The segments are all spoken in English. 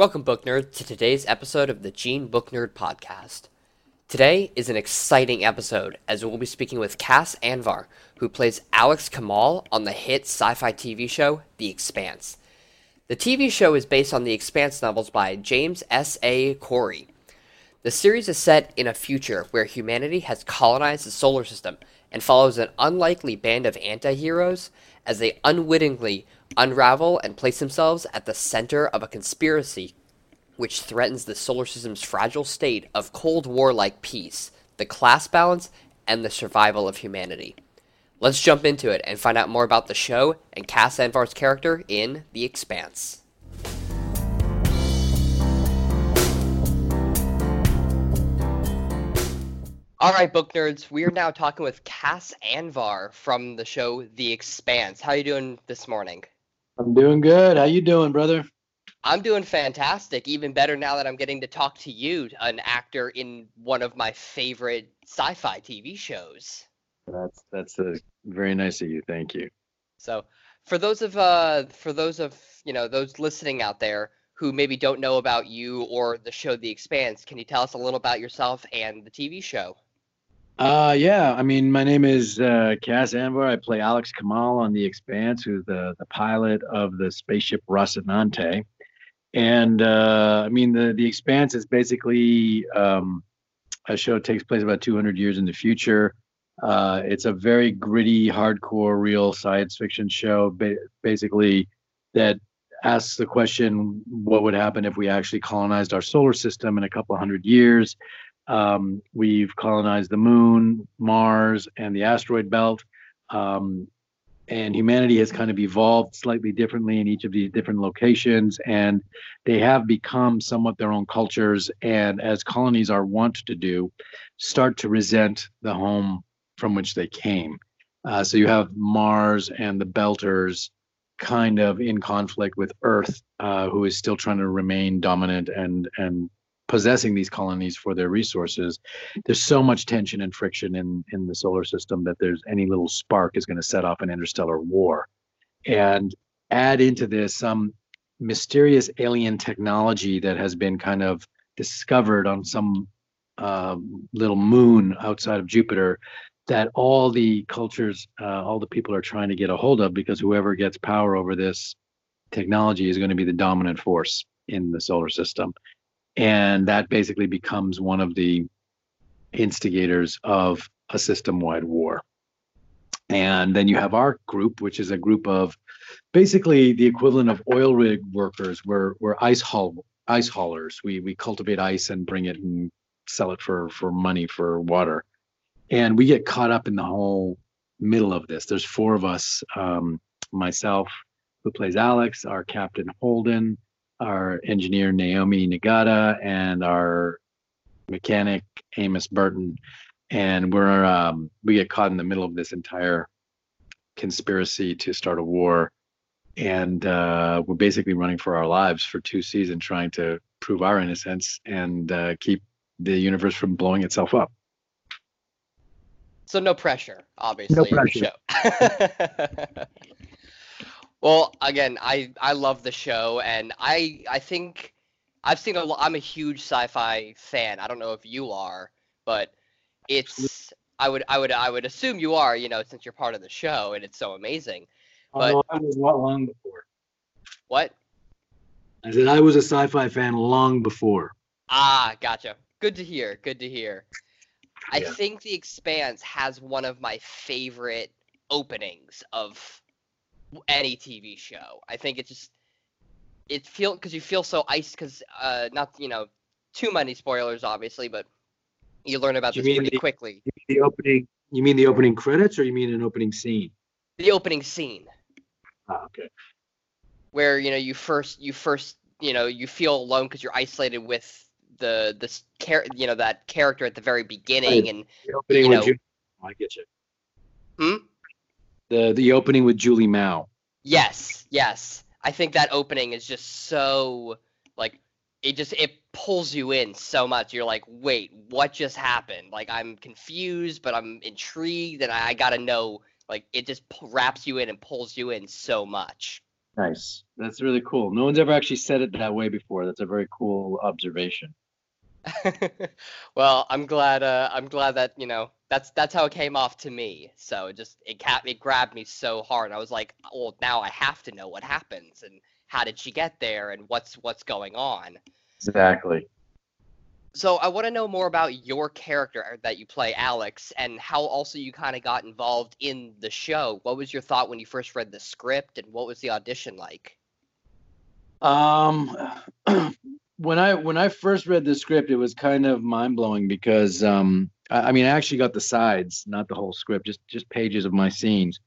Welcome, book Nerd, to today's episode of the Gene Book Nerd Podcast. Today is an exciting episode as we'll be speaking with Cas Anvar, who plays Alex Kamal on the hit sci fi TV show The Expanse. The TV show is based on the Expanse novels by James S. A. Corey. The series is set in a future where humanity has colonized the solar system and follows an unlikely band of anti heroes as they unwittingly unravel and place themselves at the center of a conspiracy which threatens the solar system's fragile state of Cold War like peace, the class balance, and the survival of humanity. Let's jump into it and find out more about the show and Cas Anvar's character in The Expanse. All right, book nerds, we are now talking with Cas Anvar from the show The Expanse. How are you doing this morning? I'm doing good. How you doing, brother? I'm doing fantastic. Even better now that I'm getting to talk to you, an actor in one of my favorite sci-fi TV shows. That's that's a, very nice of you. Thank you. So, for those of uh, for those of you know those listening out there who maybe don't know about you or the show The Expanse, can you tell us a little about yourself and the TV show? Uh, yeah. I mean, my name is uh, Cas Anvar. I play Alex Kamal on The Expanse, who's the the pilot of the spaceship Rocinante. And uh, I mean, the the Expanse is basically um, a show that takes place about 200 years in the future. Uh, it's a very gritty, hardcore, real science fiction show, ba- basically that asks the question, what would happen if we actually colonized our solar system in a couple hundred years? Um, we've colonized the moon, Mars, and the asteroid belt. Um, and humanity has kind of evolved slightly differently in each of these different locations and they have become somewhat their own cultures and as colonies are wont to do start to resent the home from which they came uh, so you have mars and the belters kind of in conflict with earth uh, who is still trying to remain dominant and and possessing these colonies for their resources there's so much tension and friction in in the solar system that there's any little spark is going to set off an interstellar war. And add into this some mysterious alien technology that has been kind of discovered on some uh, little moon outside of Jupiter that all the cultures, uh, all the people are trying to get a hold of because whoever gets power over this technology is going to be the dominant force in the solar system and that basically becomes one of the instigators of a system-wide war. And then you have our group which is a group of basically the equivalent of oil rig workers. We're, we're ice haul ice haulers. We we cultivate ice and bring it and sell it for for money for water. And we get caught up in the whole middle of this. There's four of us um, myself who plays alex our captain holden our engineer Naomi Nagata and our mechanic Amos Burton, and we're um, we get caught in the middle of this entire conspiracy to start a war, and uh, we're basically running for our lives for two seasons, trying to prove our innocence and uh, keep the universe from blowing itself up. So no pressure, obviously. No pressure. Well, again, I I love the show, and I I think I've seen a lot. I'm a huge sci-fi fan. I don't know if you are, but it's I would I would I would assume you are. You know, since you're part of the show, and it's so amazing. But oh, I was long before. What? I said I was a sci-fi fan long before. Ah, gotcha. Good to hear. Good to hear. I think The Expanse has one of my favorite openings of any TV show. I think it just it feel because you feel so iced because uh not you know too many spoilers obviously, but you learn about you this pretty the, quickly. the opening. You mean the opening credits, or you mean an opening scene? The opening scene. Ah, okay. Where you know you first you first you know you feel alone because you're isolated with the this char- you know that character at the very beginning right. and the opening you know, you, I get you. Hmm the the opening with Julie Mao. Yes, yes. I think that opening is just so like it just it pulls you in so much. You're like, wait, what just happened? Like I'm confused, but I'm intrigued, and I, I gotta know. Like it just wraps you in and pulls you in so much. Nice. That's really cool. No one's ever actually said it that way before. That's a very cool observation. well, I'm glad. Uh, I'm glad that you know that's that's how it came off to me. So it just it cap it grabbed me so hard. I was like, well, now I have to know what happens and how did she get there and what's what's going on. Exactly. So I want to know more about your character that you play, Alex, and how also you kind of got involved in the show. What was your thought when you first read the script, and what was the audition like? Um, when I when I first read the script, it was kind of mind blowing because um, I, I, mean, I actually got the sides, not the whole script, just just pages of my scenes,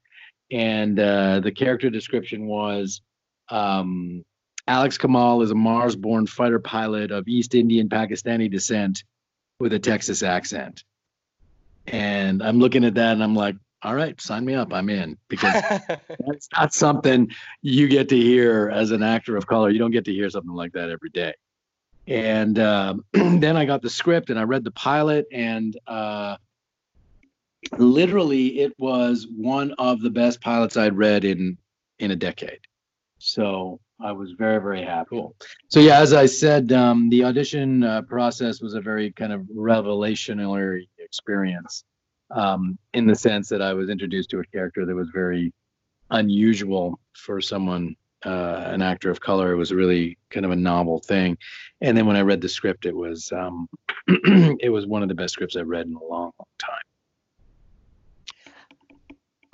and uh, the character description was um, Alex Kamal is a Mars-born fighter pilot of East Indian Pakistani descent with a Texas accent. And I'm looking at that and I'm like, all right, sign me up. I'm in because that's not something you get to hear as an actor of color. You don't get to hear something like that every day. And uh, then I got the script and I read the pilot, and uh, literally, it was one of the best pilots I'd read in in a decade. So I was very, very happy. Cool. So yeah, as I said, um, the audition uh, process was a very kind of revelationary experience, um, in the sense that I was introduced to a character that was very unusual for someone, uh, an actor of color. It was really kind of a novel thing. And then when I read the script, it was um, it was one of the best scripts I've read in a long, long time.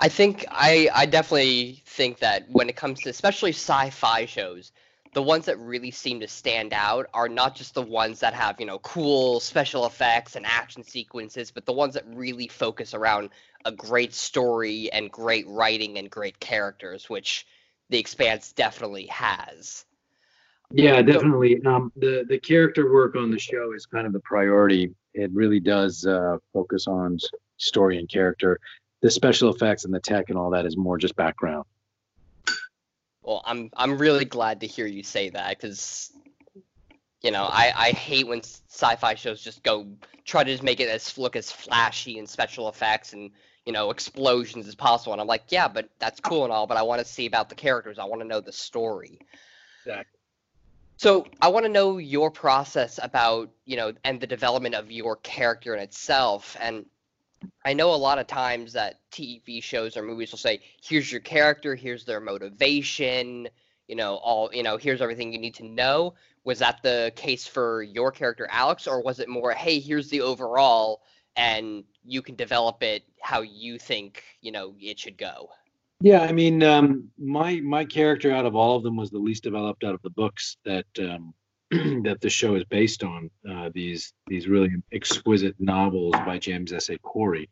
I think I I definitely think that when it comes to especially sci-fi shows, the ones that really seem to stand out are not just the ones that have, you know, cool special effects and action sequences, but the ones that really focus around a great story and great writing and great characters, which The Expanse definitely has. Yeah, definitely. Um, the the character work on the show is kind of the priority. It really does uh, focus on story and character the special effects and the tech and all that is more just background. Well, I'm I'm really glad to hear you say that because you know I I hate when sci-fi shows just go try to just make it as look as flashy and special effects and you know explosions as possible and I'm like yeah but that's oh. cool and all but I want to see about the characters I want to know the story. Exactly. So I want to know your process about you know and the development of your character in itself and I know a lot of times that TV shows or movies will say, "Here's your character, here's their motivation, you know, all you know, here's everything you need to know." Was that the case for your character, Alex, or was it more, "Hey, here's the overall, and you can develop it how you think you know it should go"? Yeah, I mean, um, my my character out of all of them was the least developed out of the books that um, that the show is based on. Uh, these these really exquisite novels by James S. A. Corey,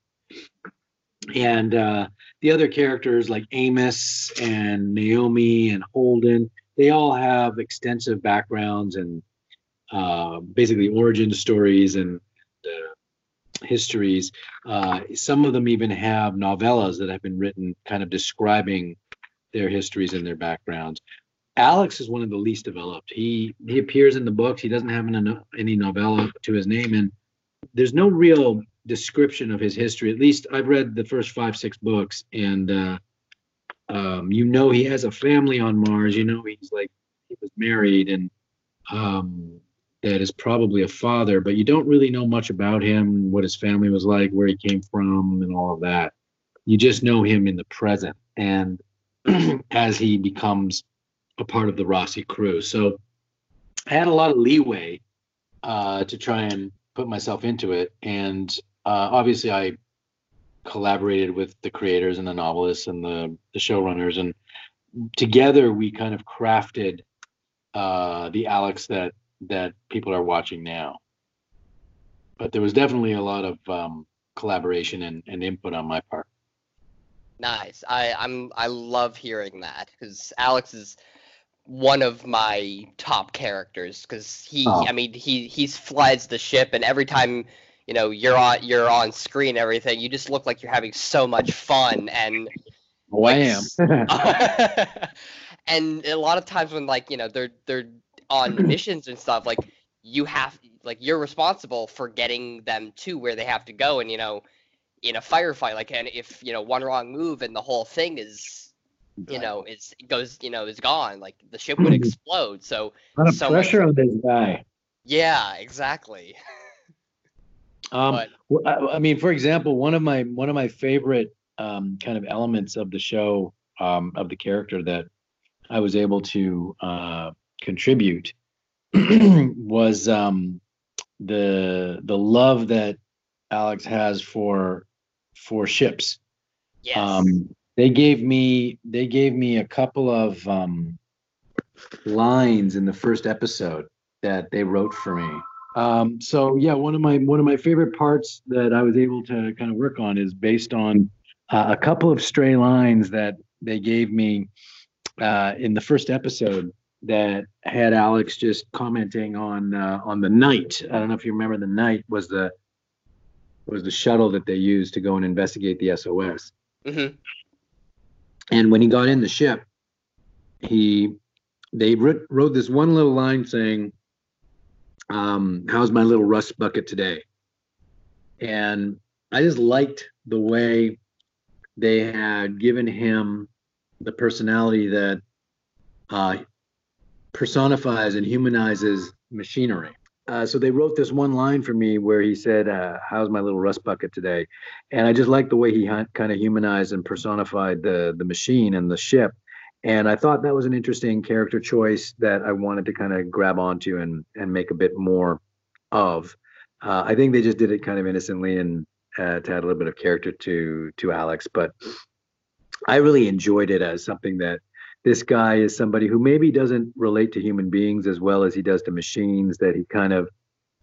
and uh, the other characters like Amos and Naomi and Holden, they all have extensive backgrounds and uh, basically origin stories and uh, histories. Uh, some of them even have novellas that have been written, kind of describing their histories and their backgrounds. Alex is one of the least developed. He he appears in the books. He doesn't have any, any novella to his name, and there's no real description of his history. At least I've read the first five six books, and uh, um, you know he has a family on Mars. You know he's like he was married, and um, that is probably a father, but you don't really know much about him, what his family was like, where he came from, and all of that. You just know him in the present, and as he becomes a part of the Roci crew. So I had a lot of leeway uh, to try and put myself into it. And uh, obviously, I collaborated with the creators and the novelists and the, the showrunners. And together, we kind of crafted uh, the Alex that that people are watching now. But there was definitely a lot of um, collaboration and, and input on my part. Nice. I I'm I love hearing that because Alex is one of my top characters because he oh. I mean he he flies the ship and every time you know you're on you're on screen everything you just look like you're having so much fun and wham and a lot of times when like you know they're they're on missions and stuff like you have like you're responsible for getting them to where they have to go and you know in a firefight like and if you know one wrong move and the whole thing is you know, is goes, you know, is gone. Like the ship would explode. So A lot of so pressure much- on this guy. yeah, exactly. Um, But- I, I mean, for example, one of my one of my favorite um, kind of elements of the show um, of the character that I was able to uh, contribute was um, the the love that Alex has for for ships. Yes. Um, they gave me they gave me a couple of um, lines in the first episode that they wrote for me. Um, so yeah, one of my one of my favorite parts that I was able to kind of work on is based on uh, a couple of stray lines that they gave me uh, in the first episode that had Alex just commenting on uh, on the Knight. I don't know if you remember the Knight was the was the shuttle that they used to go and investigate the SOS. hmm And when he got in the ship, he they wrote, wrote this one little line saying, um, "How's my little rust bucket today?" And I just liked the way they had given him the personality that uh, personifies and humanizes machinery. Uh, so they wrote this one line for me where he said, uh, "How's my little rust bucket today?" And I just liked the way he kind of humanized and personified the the machine and the ship. And I thought that was an interesting character choice that I wanted to kind of grab onto and and make a bit more of. Uh, I think they just did it kind of innocently and uh, to add a little bit of character to to Alex, but I really enjoyed it as something that this guy is somebody who maybe doesn't relate to human beings as well as he does to machines. That he kind of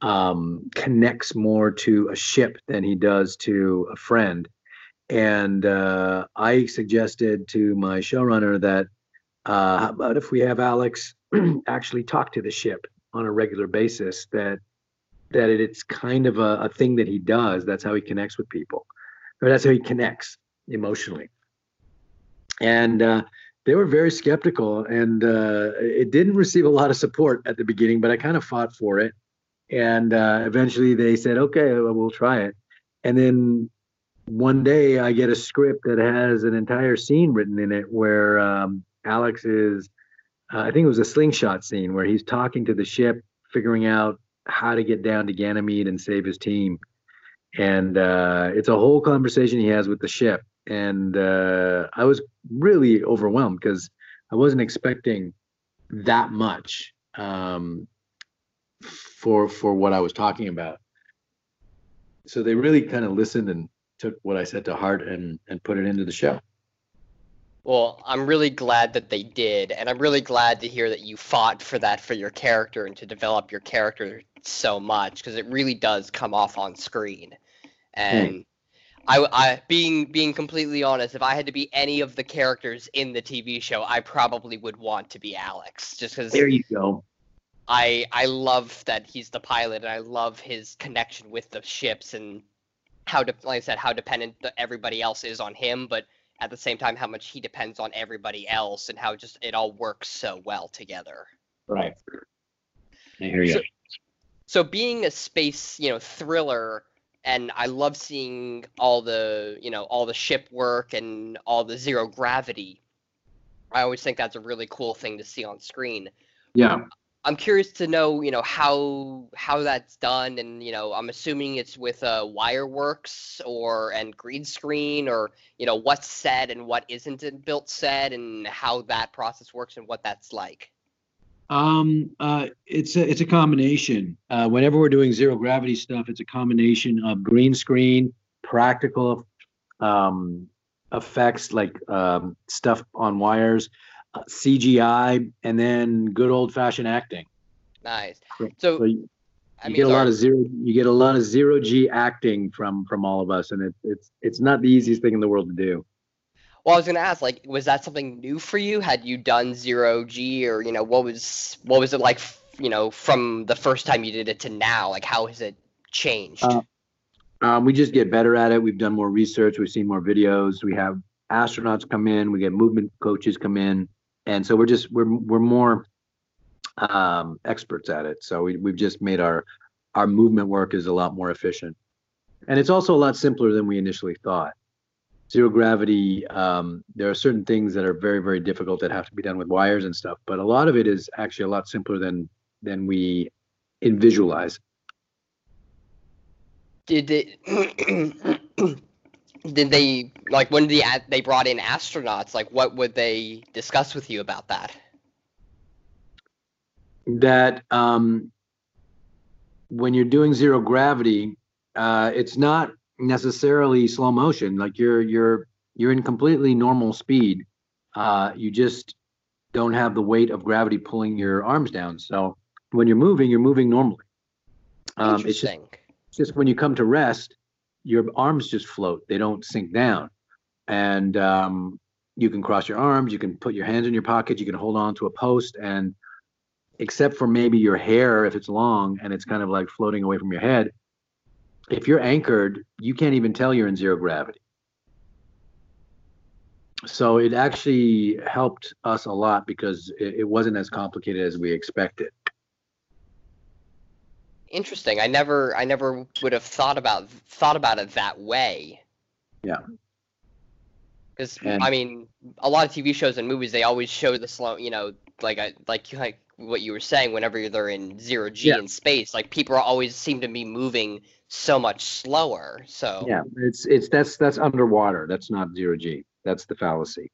um, connects more to a ship than he does to a friend. And uh, I suggested to my showrunner that uh, how about if we have Alex actually talk to the ship on a regular basis? That that it, it's kind of a, a thing that he does. That's how he connects with people, or that's how he connects emotionally. And uh, they were very skeptical, and uh, it didn't receive a lot of support at the beginning. But I kind of fought for it, and uh, eventually they said, "Okay, well, we'll try it." And then one day I get a script that has an entire scene written in it where um, Alex is, uh, I think it was a slingshot scene where he's talking to the ship, figuring out how to get down to Ganymede and save his team. And uh, it's a whole conversation he has with the ship. And uh, I was really overwhelmed because I wasn't expecting that much um, for for what I was talking about. So they really kind of listened and took what I said to heart and and put it into the show. Well, I'm really glad that they did, and I'm really glad to hear that you fought for that for your character and to develop your character so much because it really does come off on screen. And I, I, being being completely honest, if I had to be any of the characters in the TV show, I probably would want to be Alex, just because There you go. I I love that he's the pilot, and I love his connection with the ships and how, de- like I said, how dependent the, everybody else is on him, but at the same time, how much he depends on everybody else, and how just it all works so well together. Right. I hear you. So- So being a space, you know, thriller, and I love seeing all the, you know, all the ship work and all the zero gravity. I always think that's a really cool thing to see on screen. yeah. I'm curious to know, you know, how how that's done, and you know, I'm assuming it's with uh, Wireworks or and green screen, or you know, what's said and what isn't in built set, and how that process works and what that's like. Um, uh, it's a it's a combination. Uh, whenever we're doing zero gravity stuff, it's a combination of green screen, practical um, effects like um, stuff on wires, uh, CGI, and then good old fashioned acting. Nice. So So, you, I mean, get a lot of zero. You get a lot of zero G acting from from all of us, and it's it's it's not the easiest thing in the world to do. Well, I was gonna ask, like, was that something new for you? Had you done zero G, or you know, what was what was it like, you know, from the first time you did it to now? Like, how has it changed? Uh, Um, we just get better at it. We've done more research. We've seen more videos. We have astronauts come in. We get movement coaches come in, and so we're just we're we're more um, experts at it. So we we've just made our our movement work is a lot more efficient, and it's also a lot simpler than we initially thought. Zero gravity, um, there are certain things that are very, very difficult that have to be done with wires and stuff. But a lot of it is actually a lot simpler than than we in visualize. Did they did they like when the they brought in astronauts? Like, what would they discuss with you about that? That um, when you're doing zero gravity, uh, it's not necessarily slow motion. Like you're you're you're in completely normal speed. Uh, you just don't have the weight of gravity pulling your arms down. So when you're moving, you're moving normally. Um, it's just, it's just when you come to rest, your arms just float. They don't sink down, and um, you can cross your arms. You can put your hands in your pocket. You can hold on to a post, and except for maybe your hair if it's long and it's kind of like floating away from your head, if you're anchored, you can't even tell you're in zero gravity. So it actually helped us a lot because it, it wasn't as complicated as we expected. Interesting. I never I never would have thought about thought about it that way. Yeah. Because I mean, a lot of TV shows and movies they always show the slow, you know, like I like like what you were saying. Whenever they're in zero g yeah. in space, like people always seem to be moving so much slower. So yeah, it's it's that's that's underwater. That's not zero g. That's the fallacy.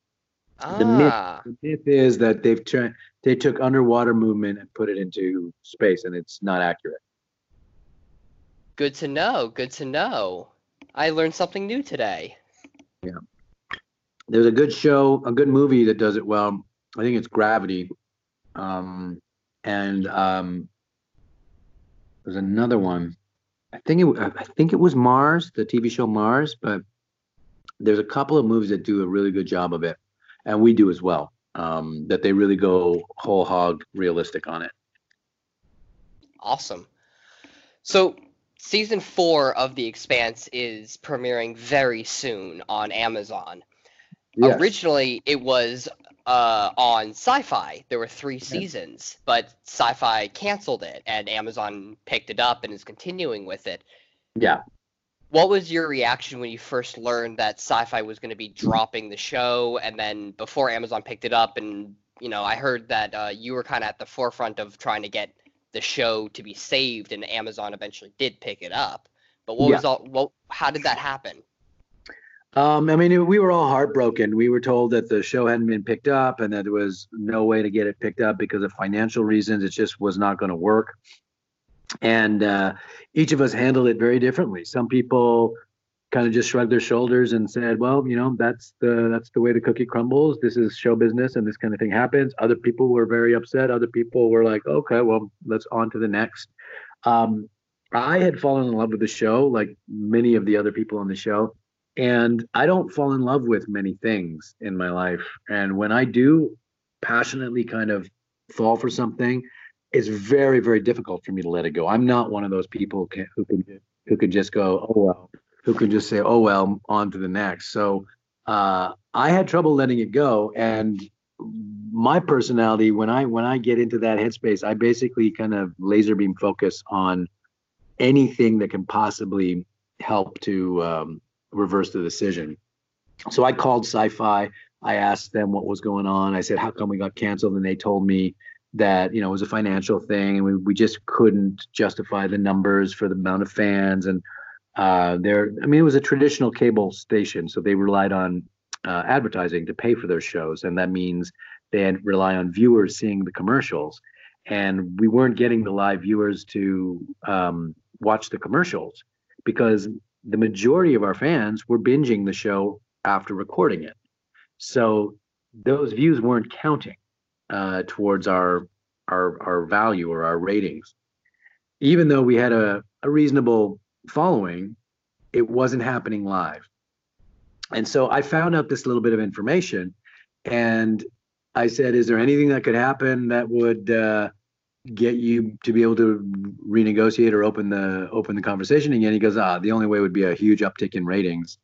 Ah. The, myth, ah. the myth is that they've tried they took underwater movement and put it into space, and it's not accurate. Good to know. Good to know. I learned something new today. Yeah. There's a good show, a good movie that does it well. I think it's Gravity. Um, and um, there's another one. I think it I think it was Mars, the TV show Mars, but there's a couple of movies that do a really good job of it, and we do as well. Um, that they really go whole hog realistic on it. Awesome. So season four of The Expanse is premiering very soon on Amazon. Yes. Originally, it was uh, on Sci-Fi. There were three seasons, but Sci-Fi canceled it, and Amazon picked it up and is continuing with it. Yeah. What was your reaction when you first learned that Sci-Fi was going to be dropping the show, and then before Amazon picked it up, and you know, I heard that uh, you were kind of at the forefront of trying to get the show to be saved, and Amazon eventually did pick it up. But what yeah. was all? What? How did that happen? Um, I mean, we were all heartbroken. We were told that the show hadn't been picked up and that there was no way to get it picked up because of financial reasons. It just was not going to work. And uh, each of us handled it very differently. Some people kind of just shrugged their shoulders and said, "Well, you know, that's the that's the way the cookie crumbles. This is show business, and this kind of thing happens." Other people were very upset. Other people were like, "Okay, well, let's on to the next." Um, I had fallen in love with the show, like many of the other people on the show and I don't fall in love with many things in my life. And when I do passionately kind of fall for something, it's very, very difficult for me to let it go. I'm not one of those people who can who can just go, oh well, who can just say, oh well, on to the next. So uh, I had trouble letting it go, and my personality when I when I get into that headspace, I basically kind of laser beam focus on anything that can possibly help to um, reverse the decision. So I called sci-fi. I asked them what was going on. I said, "How come we got canceled?" And they told me that you know it was a financial thing, and we we just couldn't justify the numbers for the amount of fans. And uh, there, I mean, it was a traditional cable station, so they relied on uh, advertising to pay for their shows, and that means they rely on viewers seeing the commercials. And we weren't getting the live viewers to um, watch the commercials because the majority of our fans were binging the show after recording it. So those views weren't counting uh, towards our, our our value or our ratings. Even though we had a, a reasonable following, it wasn't happening live. And so I found out this little bit of information and I said, is there anything that could happen that would uh, get you to be able to renegotiate or open the open the conversation again. He goes ah the only way would be a huge uptick in ratings.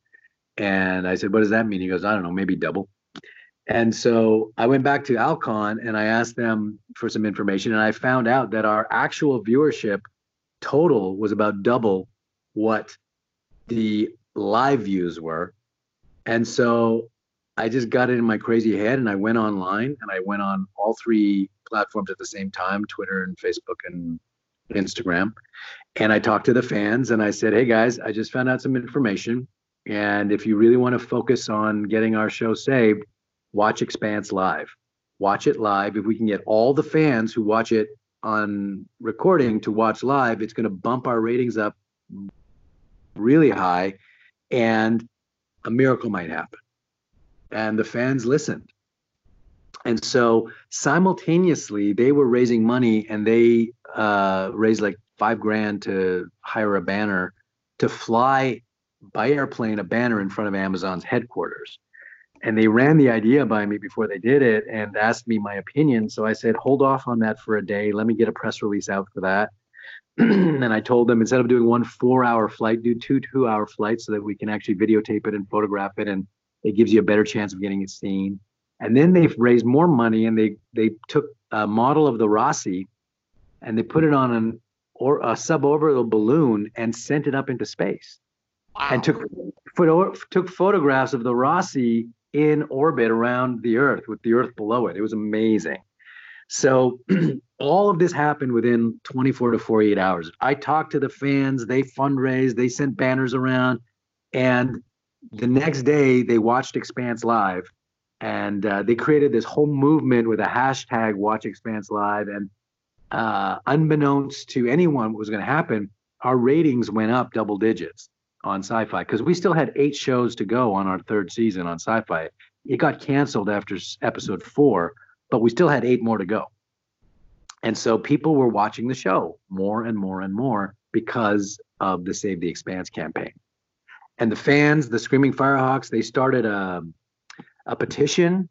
And i said what does that mean? He goes i don't know maybe double. And so i went back to alcon and i asked them for some information and i found out that our actual viewership total was about double what the live views were. And so I just got it in my crazy head and I went online and I went on all three platforms at the same time Twitter and Facebook and Instagram. And I talked to the fans and I said, Hey guys, I just found out some information. And if you really want to focus on getting our show saved, watch Expanse live. Watch it live. If we can get all the fans who watch it on recording to watch live, it's going to bump our ratings up really high and a miracle might happen. And the fans listened. And so simultaneously, they were raising money and they uh, raised like five grand to hire a banner to fly by airplane a banner in front of Amazon's headquarters. And they ran the idea by me before they did it and asked me my opinion. So I said, hold off on that for a day. Let me get a press release out for that. and I told them instead of doing one four hour flight, do two two hour flights so that we can actually videotape it and photograph it. And it gives you a better chance of getting it seen. And then they've raised more money and they they took a model of the Roci and they put it on an or a suborbital balloon and sent it up into space. Wow. And took took photographs of the Roci in orbit around the Earth with the Earth below it. It was amazing. So all of this happened within 24 to 48 hours. I talked to the fans, they fundraised, they sent banners around, and the next day they watched Expanse Live, and uh, they created this whole movement with a hashtag Watch Expanse Live. And uh, unbeknownst to anyone what was going to happen, our ratings went up double digits on Sci-Fi because we still had eight shows to go on our third season on Sci-Fi. It got canceled after episode four, but we still had eight more to go. And so people were watching the show more and more and more because of the Save the Expanse campaign. And the fans, the Screaming Firehawks, they started a, a petition,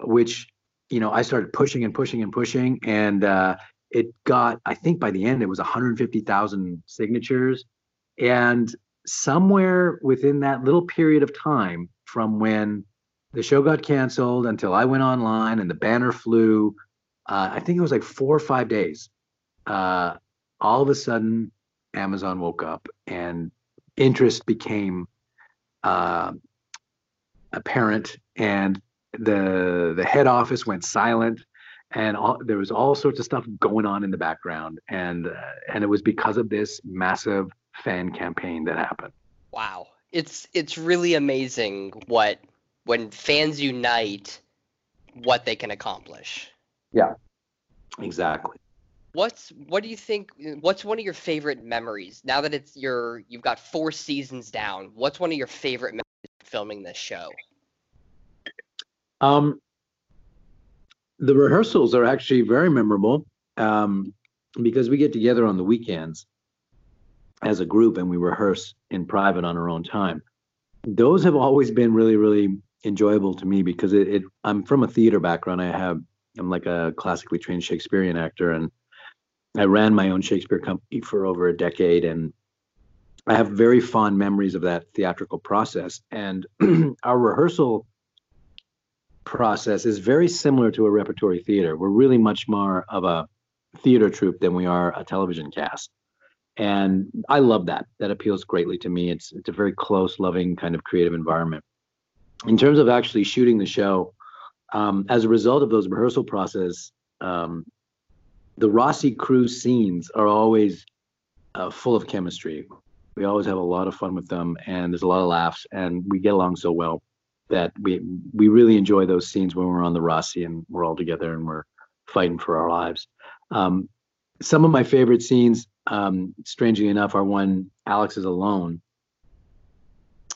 which, you know, I started pushing and pushing and pushing. And uh, it got, I think by the end, it was 150,000 signatures. And somewhere within that little period of time from when the show got canceled until I went online and the banner flew, uh, I think it was like four or five days. Uh, all of a sudden, Amazon woke up and interest became uh, apparent, and the the head office went silent, and all, there was all sorts of stuff going on in the background, and uh, and it was because of this massive fan campaign that happened. Wow, it's it's really amazing what when fans unite, what they can accomplish. Yeah, exactly. What's what do you think? What's one of your favorite memories now that it's your you've got four seasons down? What's one of your favorite memories filming this show? Um, the rehearsals are actually very memorable um, because we get together on the weekends as a group and we rehearse in private on our own time. Those have always been really, really enjoyable to me because it, it I'm from a theater background. I have I'm like a classically trained Shakespearean actor and I ran my own Shakespeare company for over a decade and I have very fond memories of that theatrical process. And our rehearsal process is very similar to a repertory theater. We're really much more of a theater troupe than we are a television cast. And I love that. That appeals greatly to me. It's it's a very close, loving kind of creative environment. In terms of actually shooting the show, um, as a result of those rehearsal process, um, the Roci crew scenes are always uh, full of chemistry. We always have a lot of fun with them, and there's a lot of laughs, and we get along so well that we we really enjoy those scenes when we're on the Roci and we're all together and we're fighting for our lives. Um, some of my favorite scenes, um, strangely enough, are when Alex is alone.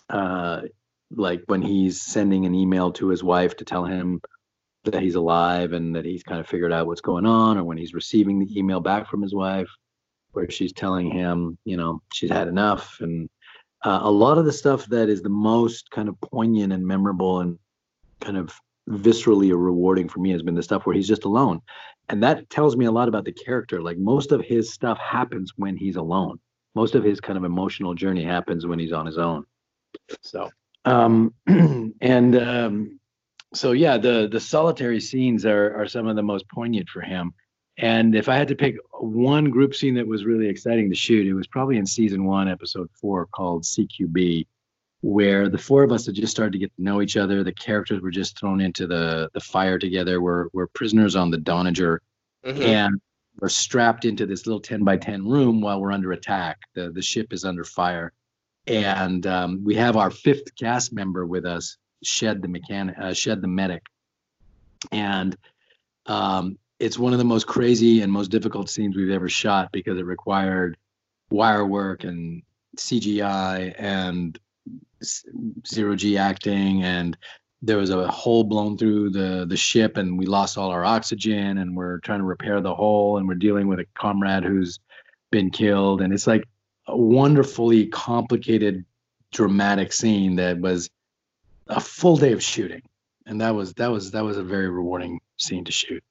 Uh, like when he's sending an email to his wife to tell him that he's alive and that he's kind of figured out what's going on, or when he's receiving the email back from his wife where she's telling him, you know, she's had enough. And uh, a lot of the stuff that is the most kind of poignant and memorable and kind of viscerally rewarding for me has been the stuff where he's just alone. And that tells me a lot about the character. Like most of his stuff happens when he's alone. Most of his kind of emotional journey happens when he's on his own. So, um, and um, so yeah, the the solitary scenes are are some of the most poignant for him. And if I had to pick one group scene that was really exciting to shoot, it was probably in season one, episode four, called CQB. where the four of us had just started to get to know each other. The characters were just thrown into the the fire together. We're we're prisoners on the Donnager, mm-hmm. and we're strapped into this little ten by ten room while we're under attack. The the ship is under fire, and um, we have our fifth cast member with us, Shed the mechanic, uh, Shed the medic, and um, it's one of the most crazy and most difficult scenes we've ever shot because it required wire work and CGI and zero G acting. And there was a hole blown through the the ship and we lost all our oxygen and we're trying to repair the hole and we're dealing with a comrade who's been killed. And it's like a wonderfully complicated dramatic scene that was a full day of shooting. And that was that was that was a very rewarding scene to shoot.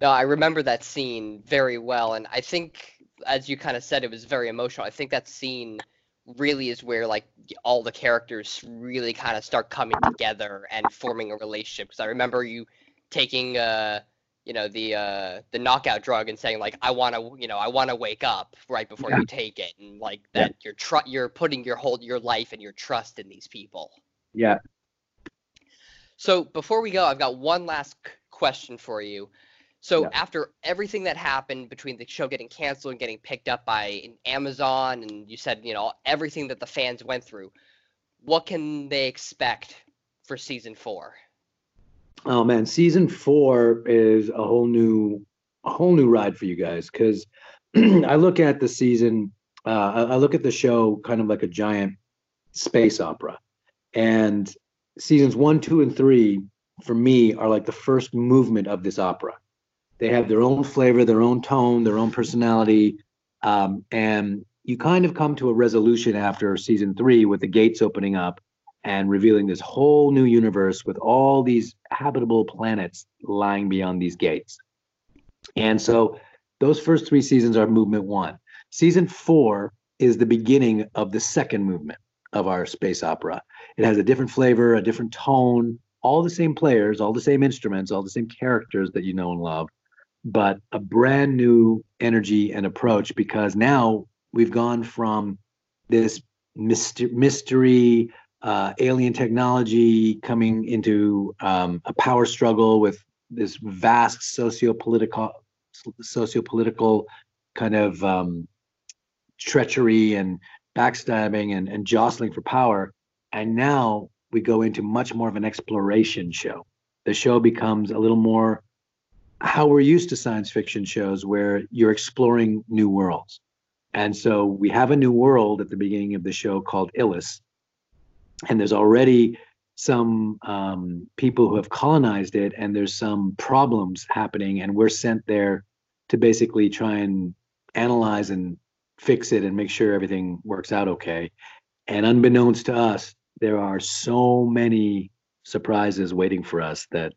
No i remember that scene very well. And i think as you kind of said it was very emotional. I think that scene really is where like all the characters really kind of start coming together and forming a relationship. Because i remember you taking uh you know the uh the knockout drug and saying like i want to you know i want to wake up right before yeah. you take it. And like that yeah. you're tr- you're putting your whole your life and your trust in these people yeah so before we go i've got one last question for you so yeah. after everything that happened between the show getting canceled and getting picked up by Amazon, and you said you know everything that the fans went through, what can they expect for season four? Oh man, season four is a whole new, a whole new ride for you guys because I look at the season, uh, I look at the show kind of like a giant space opera, and seasons one, two, and three for me are like the first movement of this opera they have their own flavor, their own tone, their own personality. Um, and you kind of come to a resolution after season three with the gates opening up and revealing this whole new universe with all these habitable planets lying beyond these gates. And so those first three seasons are movement one. Season four is the beginning of the second movement of our space opera. It has a different flavor, a different tone, all the same players, all the same instruments, all the same characters that you know and love, but a brand new energy and approach because now we've gone from this mystery, uh, alien technology coming into um, a power struggle with this vast socio-political socio-political kind of um, treachery and backstabbing and, and jostling for power and now we go into much more of an exploration show the show becomes a little more how we're used to science fiction shows where you're exploring new worlds. And so we have a new world at the beginning of the show called Ilus. And there's already some um, people who have colonized it, and there's some problems happening. And we're sent there to basically try and analyze and fix it and make sure everything works out okay. And unbeknownst to us, there are so many surprises waiting for us that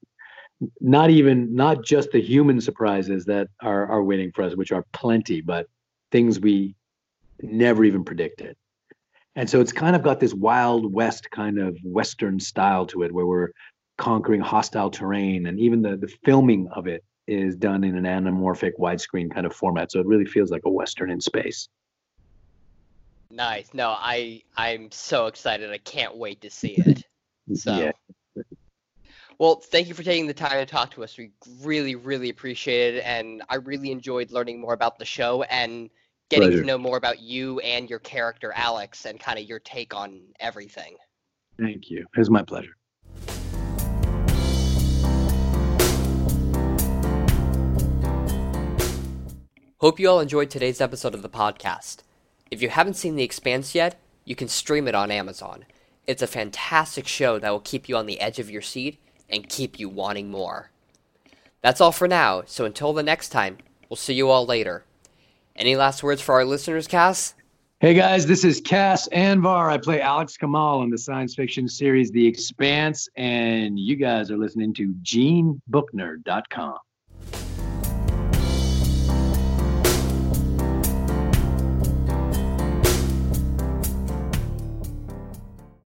not even not just the human surprises that are are waiting for us, which are plenty, but things we never even predicted. And so it's kind of got this wild west kind of western style to it, where we're conquering hostile terrain, and even the the filming of it is done in an anamorphic widescreen kind of format. So it really feels like a western in space. Nice. No, I I'm so excited. I can't wait to see it. So. yeah. Well, thank you for taking the time to talk to us. We really, really appreciate it, and I really enjoyed learning more about the show and getting Pleasure. to know more about you and your character, Alex, and kind of your take on everything. Thank you. It was my pleasure. Hope you all enjoyed today's episode of the podcast. If you haven't seen The Expanse yet, you can stream it on Amazon. It's a fantastic show that will keep you on the edge of your seat and keep you wanting more. That's all for now, so until the next time, we'll see you all later. Any last words for our listeners, Cas? Hey guys, this is Cas Anvar. I play Alex Kamal in the science fiction series The Expanse, and you guys are listening to GeneBookNerd.com.